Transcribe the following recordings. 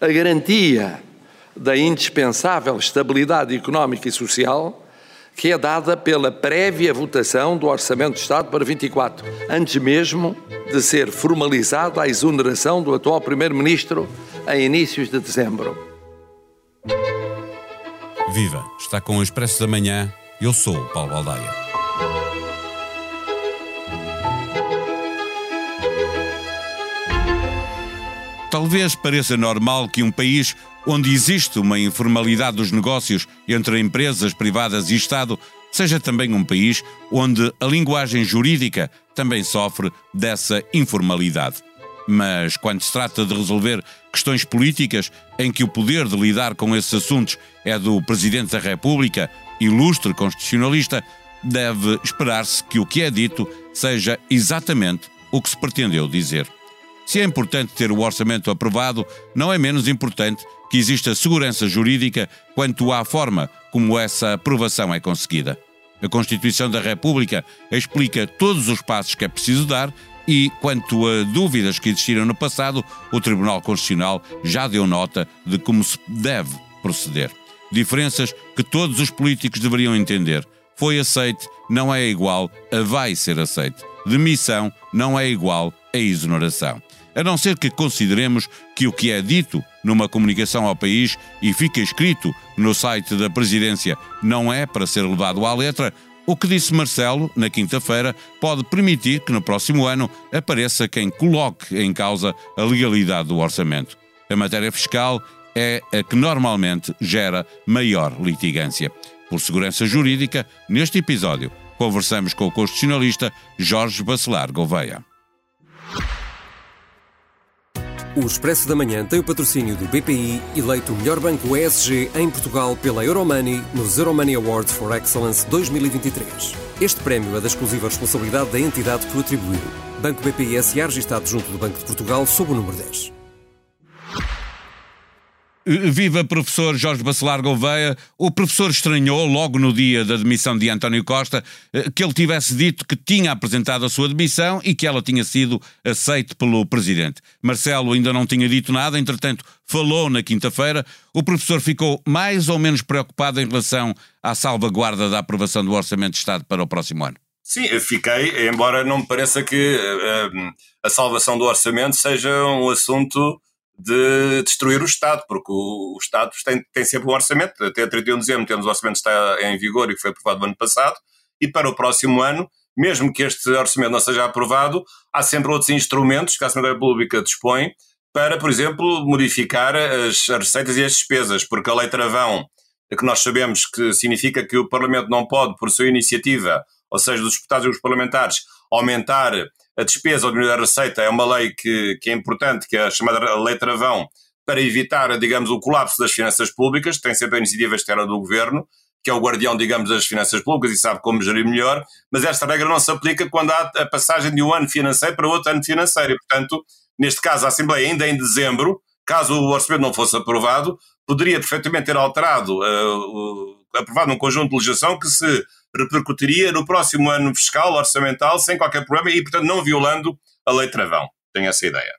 a garantia da indispensável estabilidade económica e social que é dada pela prévia votação do Orçamento de Estado para 24, antes mesmo de ser formalizada a exoneração do atual Primeiro-Ministro em inícios de dezembro. Viva! Está com o Expresso da Manhã. Eu sou o Paulo Baldaia. Talvez pareça normal que um país onde existe uma informalidade dos negócios entre empresas privadas e Estado seja também um país onde a linguagem jurídica também sofre dessa informalidade. Mas quando se trata de resolver questões políticas em que o poder de lidar com esses assuntos é do Presidente da República, ilustre constitucionalista, deve esperar-se que o que é dito seja exatamente o que se pretendeu dizer. Se é importante ter o orçamento aprovado, não é menos importante que exista segurança jurídica quanto à forma como essa aprovação é conseguida. A Constituição da República explica todos os passos que é preciso dar e, quanto a dúvidas que existiram no passado, o Tribunal Constitucional já deu nota de como se deve proceder. Diferenças que todos os políticos deveriam entender. Foi aceite não é igual a vai ser aceite. Demissão não é igual a exoneração a não ser que consideremos que o que é dito numa comunicação ao país e fica escrito no site da Presidência não é para ser levado à letra, o que disse Marcelo na quinta-feira pode permitir que no próximo ano apareça quem coloque em causa a legalidade do orçamento. A matéria fiscal é a que normalmente gera maior litigância. Por segurança jurídica, neste episódio, conversamos com o constitucionalista Jorge Bacelar Gouveia. O Expresso da Manhã tem o patrocínio do BPI, eleito o melhor banco ESG em Portugal pela Euromoney nos Euromoney Awards for Excellence 2023. Este prémio é da exclusiva responsabilidade da entidade que o atribuiu. Banco BPI SA registado junto do Banco de Portugal sob o número 10. Viva professor Jorge Bacelar Gouveia. O professor estranhou logo no dia da demissão de António Costa eh, que ele tivesse dito que tinha apresentado a sua demissão e que ela tinha sido aceite pelo presidente. Marcelo ainda não tinha dito nada, entretanto falou na quinta-feira. O professor ficou mais ou menos preocupado em relação à salvaguarda da aprovação do Orçamento de Estado para o próximo ano. Sim, fiquei, embora não me pareça que uh, a salvação do orçamento seja um assunto de destruir o Estado, porque o, o Estado tem, tem sempre um orçamento, até 31 de dezembro temos o orçamento que está em vigor e que foi aprovado no ano passado, e para o próximo ano, mesmo que este orçamento não seja aprovado, há sempre outros instrumentos que a Assembleia da República dispõe para, por exemplo, modificar as, as receitas e as despesas, porque a lei travão, que nós sabemos que significa que o Parlamento não pode, por sua iniciativa, ou seja, dos deputados e dos parlamentares, aumentar a despesa ou diminuir a receita é uma lei que, que é importante, que é a chamada Lei Travão, para evitar, digamos, o colapso das finanças públicas, tem sempre a iniciativa externa do governo, que é o guardião, digamos, das finanças públicas e sabe como gerir melhor, mas esta regra não se aplica quando há a passagem de um ano financeiro para outro ano financeiro. E, portanto, neste caso, a Assembleia, ainda em dezembro, caso o orçamento não fosse aprovado, poderia perfeitamente ter alterado, uh, uh, aprovado um conjunto de legislação que se repercutiria no próximo ano fiscal, orçamental, sem qualquer problema e, portanto, não violando a lei travão. Tenho essa ideia.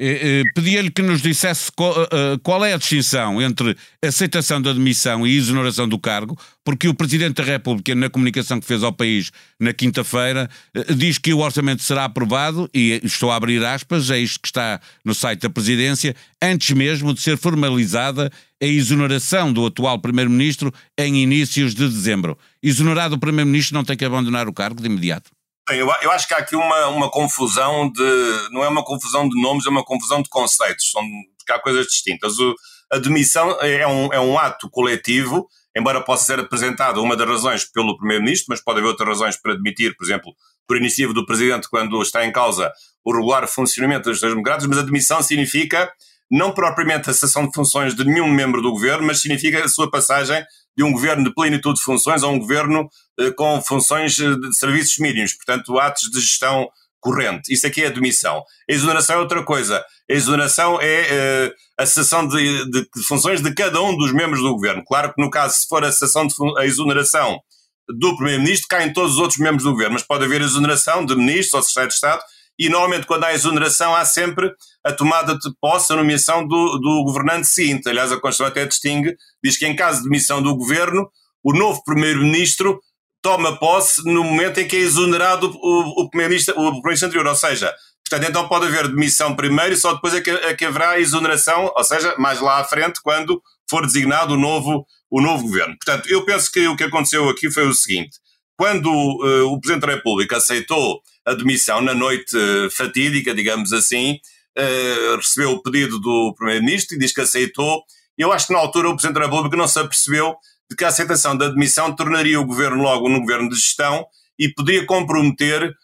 Eh, eh, pedia-lhe que nos dissesse eh, qual, é a distinção entre aceitação da demissão e exoneração do cargo, porque o Presidente da República, na comunicação que fez ao país na quinta-feira, diz que o orçamento será aprovado, e estou a abrir aspas, é isto que está no site da Presidência, antes mesmo de ser formalizada a exoneração do atual Primeiro-Ministro em inícios de dezembro. Exonerado o Primeiro-Ministro não tem que abandonar o cargo de imediato. Eu, eu acho que há aqui uma, uma confusão de. Não é uma confusão de nomes, é uma confusão de conceitos. São, porque há coisas distintas. O, a demissão é um, é um ato coletivo, embora possa ser apresentada uma das razões pelo Primeiro-Ministro, mas pode haver outras razões para demitir, por exemplo, por iniciativa do Presidente, quando está em causa o regular funcionamento das legislações democráticas, mas a demissão significa não propriamente a cessação de funções de nenhum membro do governo, mas significa a sua passagem de um governo de plenitude de funções a um governo eh, com funções eh, de serviços mínimos, portanto, atos de gestão corrente. Isso aqui é a demissão. A exoneração é outra coisa. A exoneração é uh, a cessação de, de, funções de cada um dos membros do governo. Claro que no caso, se for a cessação de a exoneração do Primeiro-Ministro, caem todos os outros membros do governo, mas pode haver exoneração de ministros ou de Estado e normalmente quando há exoneração há sempre a tomada de posse, a nomeação do, do governante seguinte. Aliás, a Constituição até distingue, diz que em caso de demissão do governo, o novo primeiro-ministro toma posse no momento em que é exonerado o, o primeiro-ministro primeiro anterior, ou seja, portanto, então pode haver demissão primeiro e só depois é que, é que haverá exoneração, ou seja, mais lá à frente, quando for designado o novo, o novo governo. Portanto, eu penso que o que aconteceu aqui foi o seguinte, quando uh, o Presidente da República aceitou a demissão na noite uh, fatídica, digamos assim, uh, recebeu o pedido do Primeiro-Ministro e diz que aceitou. Eu acho que na altura o Presidente da República não se apercebeu de que a aceitação da demissão tornaria o governo logo num governo de gestão e poderia comprometer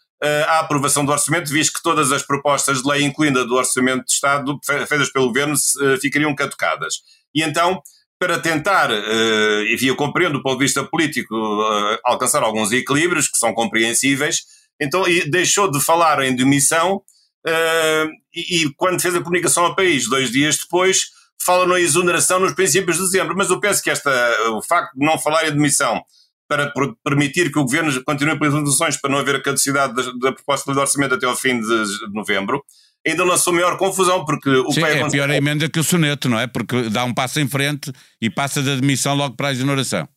a aprovação do orçamento, visto que todas as propostas de lei, incluindo a do orçamento de Estado, feitas pelo governo, ficariam caducadas. E então para tentar, uh, e eu compreendo do ponto de vista político, uh, alcançar alguns equilíbrios que são compreensíveis, então e deixou de falar em demissão uh, e, e, quando fez a comunicação ao país, dois dias depois, fala na exoneração nos princípios de dezembro. Mas eu penso que esta, o facto de não falar em demissão para permitir que o governo continue pelas resoluções para não haver a caducidade da, da proposta de orçamento até ao fim de novembro, ainda lançou maior confusão, porque o Sim, vai é pior a emenda que o soneto, não é? Porque dá um passo em frente e passa da demissão logo para a exoneração.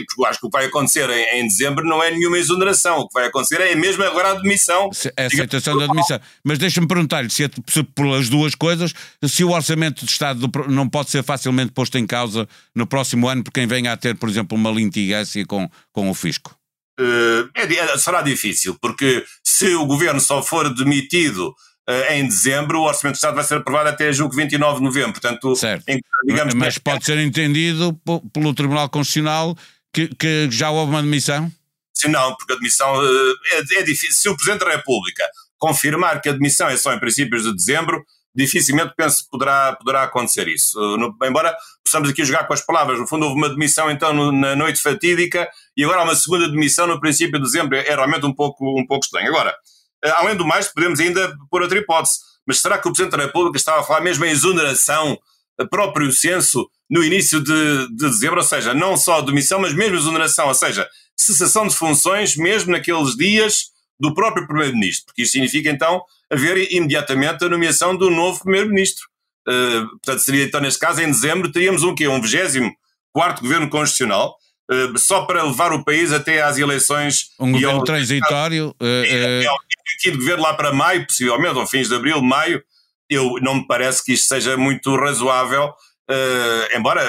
Porque eu acho que o que vai acontecer em, em, dezembro não é nenhuma exoneração. O que vai acontecer é mesmo agora a demissão. É a aceitação da demissão. Mas deixa-me perguntar-lhe se, é, se pelas duas coisas, se o orçamento de Estado não pode ser facilmente posto em causa no próximo ano por quem venha a ter, por exemplo, uma litigância com, com o fisco. Uh, é, será difícil, porque se o governo só for demitido uh, em dezembro, o Orçamento do Estado vai ser aprovado até julgo 29 de novembro. Portanto, certo. Em, digamos, mas pode ser entendido pelo Tribunal Constitucional que, que já houve uma demissão? Sim, não, porque a demissão uh, é, é difícil. Se o Presidente da República confirmar que a demissão é só em princípios de dezembro, dificilmente penso que poderá, poderá acontecer isso. Uh, no, embora possamos aqui jogar com as palavras, no fundo houve uma demissão então no, na noite fatídica e agora há uma segunda demissão no princípio de dezembro, é realmente um pouco, um pouco estranho. Agora, eh, além do mais, podemos ainda pôr outra hipótese. Mas será que o Presidente da República estava a falar mesmo em exoneração, próprio censo, no início de, de dezembro? Ou seja, não só demissão, mas mesmo exoneração, ou seja, cessação de funções mesmo naqueles dias do próprio Primeiro-Ministro. Porque isto significa então haver imediatamente a nomeação do novo Primeiro-Ministro. Uh, portanto, seria então, neste caso, em dezembro, teríamos um quê? Um 24 Governo Constitucional eh, só para levar o país até às eleições. Um governo ao, transitório. É, é, aqui de governo lá para maio, possivelmente, ou fins de abril, maio, eu, não me parece que isto seja muito razoável. Uh, embora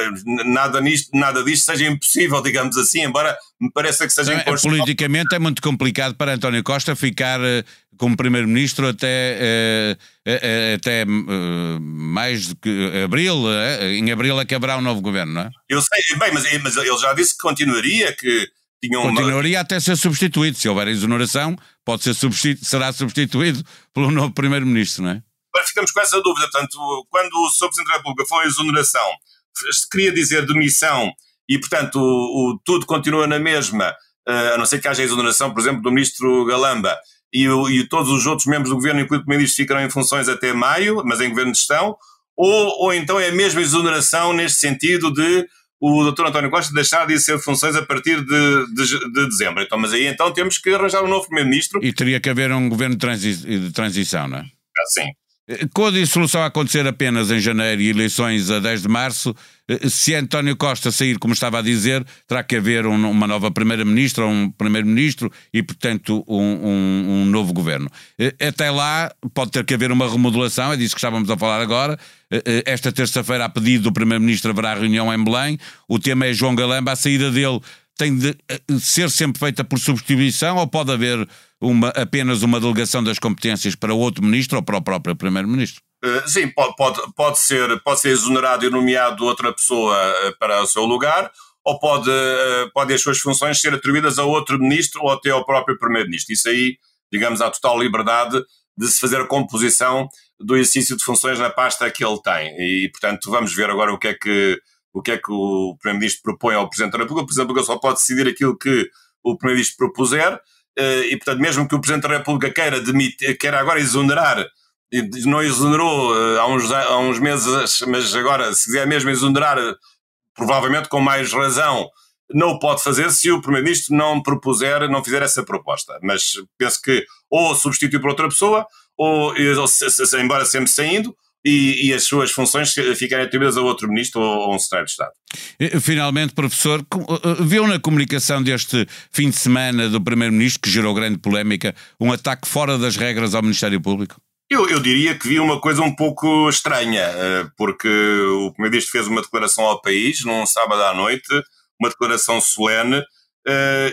nada, nisto, nada disto seja impossível, digamos assim, embora me pareça que seja então, Politicamente é muito complicado para António Costa ficar uh, como Primeiro-Ministro até, uh, até mais do que abril. em abril é que haverá um novo governo, não é? Eu sei, bem, mas, mas ele já disse que continuaria, que tinha uma... Continuaria até ser substituído. Se houver exoneração, pode ser substitu será substituído pelo novo Primeiro-Ministro, não é? Ficamos com essa dúvida. Portanto, quando o Sr. Presidente da República falou em exoneração, queria dizer demissão e, portanto, o, o, tudo continua na mesma, uh, a não ser que haja exoneração, por exemplo, do Ministro Galamba e, o, e todos os outros membros do Governo, incluindo o Primeiro-Ministro, ficarão em funções até maio, mas em Governo de Gestão, ou, ou então é a mesma exoneração neste sentido de o Dr. António Costa deixar de ser funções a partir de, de, de, dezembro. Então, mas aí então temos que arranjar um novo Primeiro-Ministro. E teria que haver um governo de, transi de transição, não é? Ah, sim. Com a dissolução a acontecer apenas em janeiro e eleições a 10 de março, eh, se António Costa sair, como estava a dizer, terá que haver um, uma nova Primeira-Ministra, um Primeiro-Ministro e, portanto, um, um, um, novo governo. Eh, até lá pode ter que haver uma remodelação, é disso que estávamos a falar agora. Eh, esta terça-feira, a pedido do Primeiro-Ministro, haverá reunião em Belém. O tema é João Galamba, a saída dele tem de ser sempre feita por substituição ou pode haver uma, apenas uma delegação das competências para outro ministro ou para o próprio primeiro-ministro? Uh, sim, pode, pode, pode, ser, pode ser exonerado e nomeado outra pessoa uh, para o seu lugar, ou pode, uh, podem as suas funções ser atribuídas a outro ministro ou até ao próprio primeiro-ministro. Isso aí, digamos, há total liberdade de se fazer a composição do exercício de funções na pasta que ele tem. E, portanto, vamos ver agora o que é que o que é que o Primeiro-Ministro propõe ao Presidente da República. O Presidente da República só pode decidir aquilo que o Primeiro-Ministro propuser, eh, e, portanto, mesmo que o Presidente da República queira, demitir, queira agora exonerar, não exonerou eh, há uns, há uns meses, mas agora, se quiser mesmo exonerar, provavelmente com mais razão, não o pode fazer se o Primeiro-Ministro não propuser, não fizer essa proposta. Mas penso que ou substitui por outra pessoa, ou, ou embora sempre saindo, e, e, as suas funções ficarem atribuídas a outro ministro ou a um secretário de Estado. Finalmente, professor, eh, eh, viu na comunicação deste fim de semana do Primeiro-Ministro, que gerou grande polémica, um ataque fora das regras ao Ministério Público? Eu, eu diria que vi uma coisa um pouco estranha, eh, porque o Primeiro-Ministro fez uma declaração ao país num sábado à noite, uma declaração solene,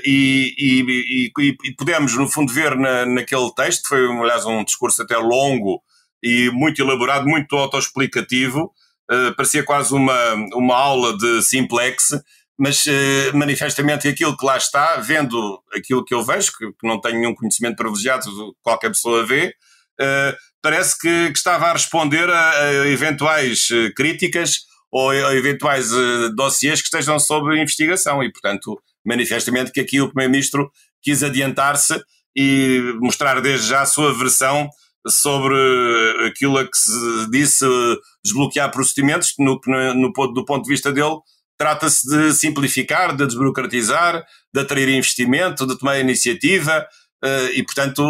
e, e, e, e pudemos, no fundo, ver na, naquele texto, foi, aliás, um discurso até longo, e muito elaborado, muito autoexplicativo, uh, parecia quase uma, uma aula de simplex, mas uh, manifestamente aquilo que lá está, vendo aquilo que eu vejo, que, que não tenho nenhum conhecimento privilegiado, qualquer pessoa vê, uh, parece que, que, estava a responder a, a eventuais críticas ou a eventuais uh, dossiês que estejam sob investigação. E, portanto, manifestamente que aqui o Primeiro-Ministro quis adiantar-se e mostrar desde já a sua versão sobre aquilo a que se disse desbloquear procedimentos, no, no, no, do ponto de vista dele, trata-se de simplificar, de desburocratizar, de atrair investimento, de tomar iniciativa, uh, e portanto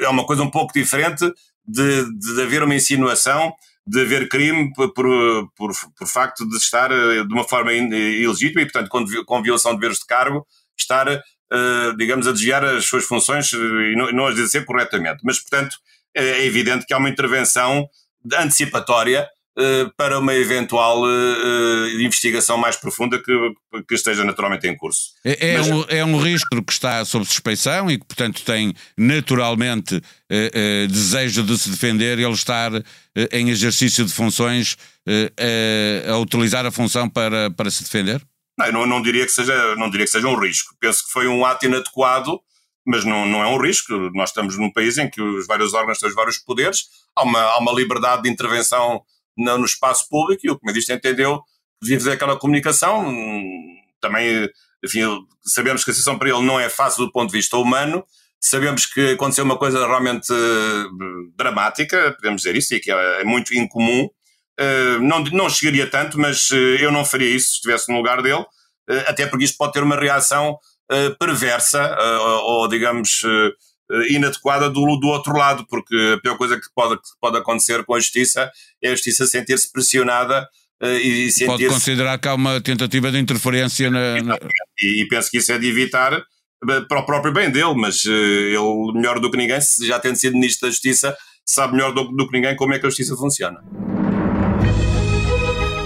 é uma coisa um pouco diferente de, de haver uma insinuação, de haver crime por, por, por facto de estar uh, de uma forma ilegítima e, portanto, com, com violação de deveres de cargo, estar, uh, digamos, a desviar as suas funções e não as exercer corretamente. Mas, portanto, é, evidente que há uma intervenção antecipatória uh, para uma eventual uh, investigação mais profunda que, que, esteja naturalmente em curso. É, é, Mas, um, é um risco que está sob suspeição e que, portanto, tem naturalmente desejo de se defender e ele estar em exercício de funções a utilizar a função para, para se defender? Não, eu não, não, diria que seja, não diria que seja um risco. Penso que foi um ato inadequado mas não, não é um risco. Nós estamos num país em que os vários órgãos têm os vários poderes, há uma, há uma liberdade de intervenção no, no espaço público e o Primeiro-Ministro entendeu que devia fazer aquela comunicação. Também, enfim, sabemos que a situação para ele não é fácil do ponto de vista humano, sabemos que aconteceu uma coisa realmente uh, dramática, podemos dizer isso, e que é, é muito incomum. Uh, não, não chegaria tanto, mas uh, eu não faria isso se estivesse no lugar dele, até porque isto pode ter uma reação eh, perversa eh, ou, digamos, eh, inadequada do, do outro lado, porque a pior coisa que pode, que pode acontecer com a justiça é a justiça sentir-se pressionada e sentir-se. Pode considerar que há uma tentativa de interferência na. na... E, e, penso que isso é de evitar para o próprio bem dele, mas ele, melhor do que ninguém, já tendo sido Ministro da Justiça, sabe melhor do, do que ninguém como é que a justiça funciona.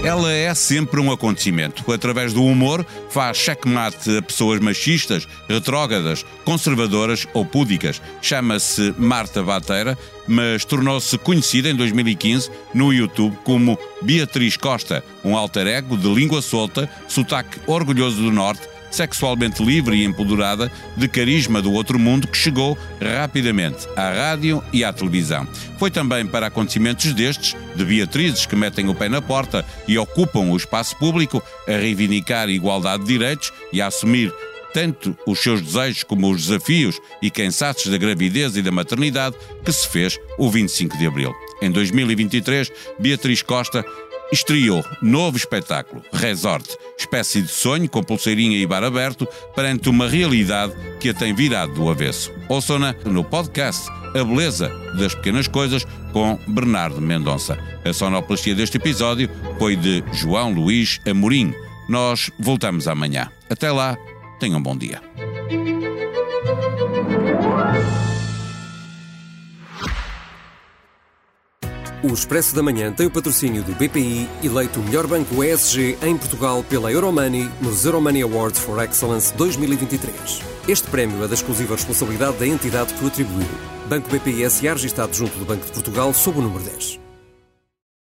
Ela é sempre um acontecimento. Através do humor, faz checkmate a pessoas machistas, retrógradas, conservadoras ou púdicas. Chama-se Marta Bateira, mas tornou-se conhecida em 2015 no YouTube como Beatriz Costa, um alter ego de língua solta, sotaque orgulhoso do Norte sexualmente livre e empoderada, de carisma do outro mundo que chegou rapidamente à rádio e à televisão. Foi também para acontecimentos destes, de Beatrizes que metem o pé na porta e ocupam o espaço público, a reivindicar igualdade de direitos e a assumir tanto os seus desejos como os desafios e cansaços da gravidez e da maternidade, que se fez o 25 de abril. Em 2023, Beatriz Costa estreou novo espetáculo, Resort, espécie de sonho com pulseirinha e bar aberto, perante uma realidade que a tem virado do avesso. Ouçam-na no podcast A Beleza das Pequenas Coisas com Bernardo Mendonça. A sonoplastia deste episódio foi de João Luís Amorim. Nós voltamos amanhã. Até lá, tenham um bom dia. O Expresso da Manhã tem o patrocínio do BPI, eleito o melhor banco ESG em Portugal pela Euromoney nos Euromoney Awards for Excellence 2023. Este prémio é da exclusiva responsabilidade da entidade que o atribuiu. Banco BPI SA registado junto do Banco de Portugal sob o número 10.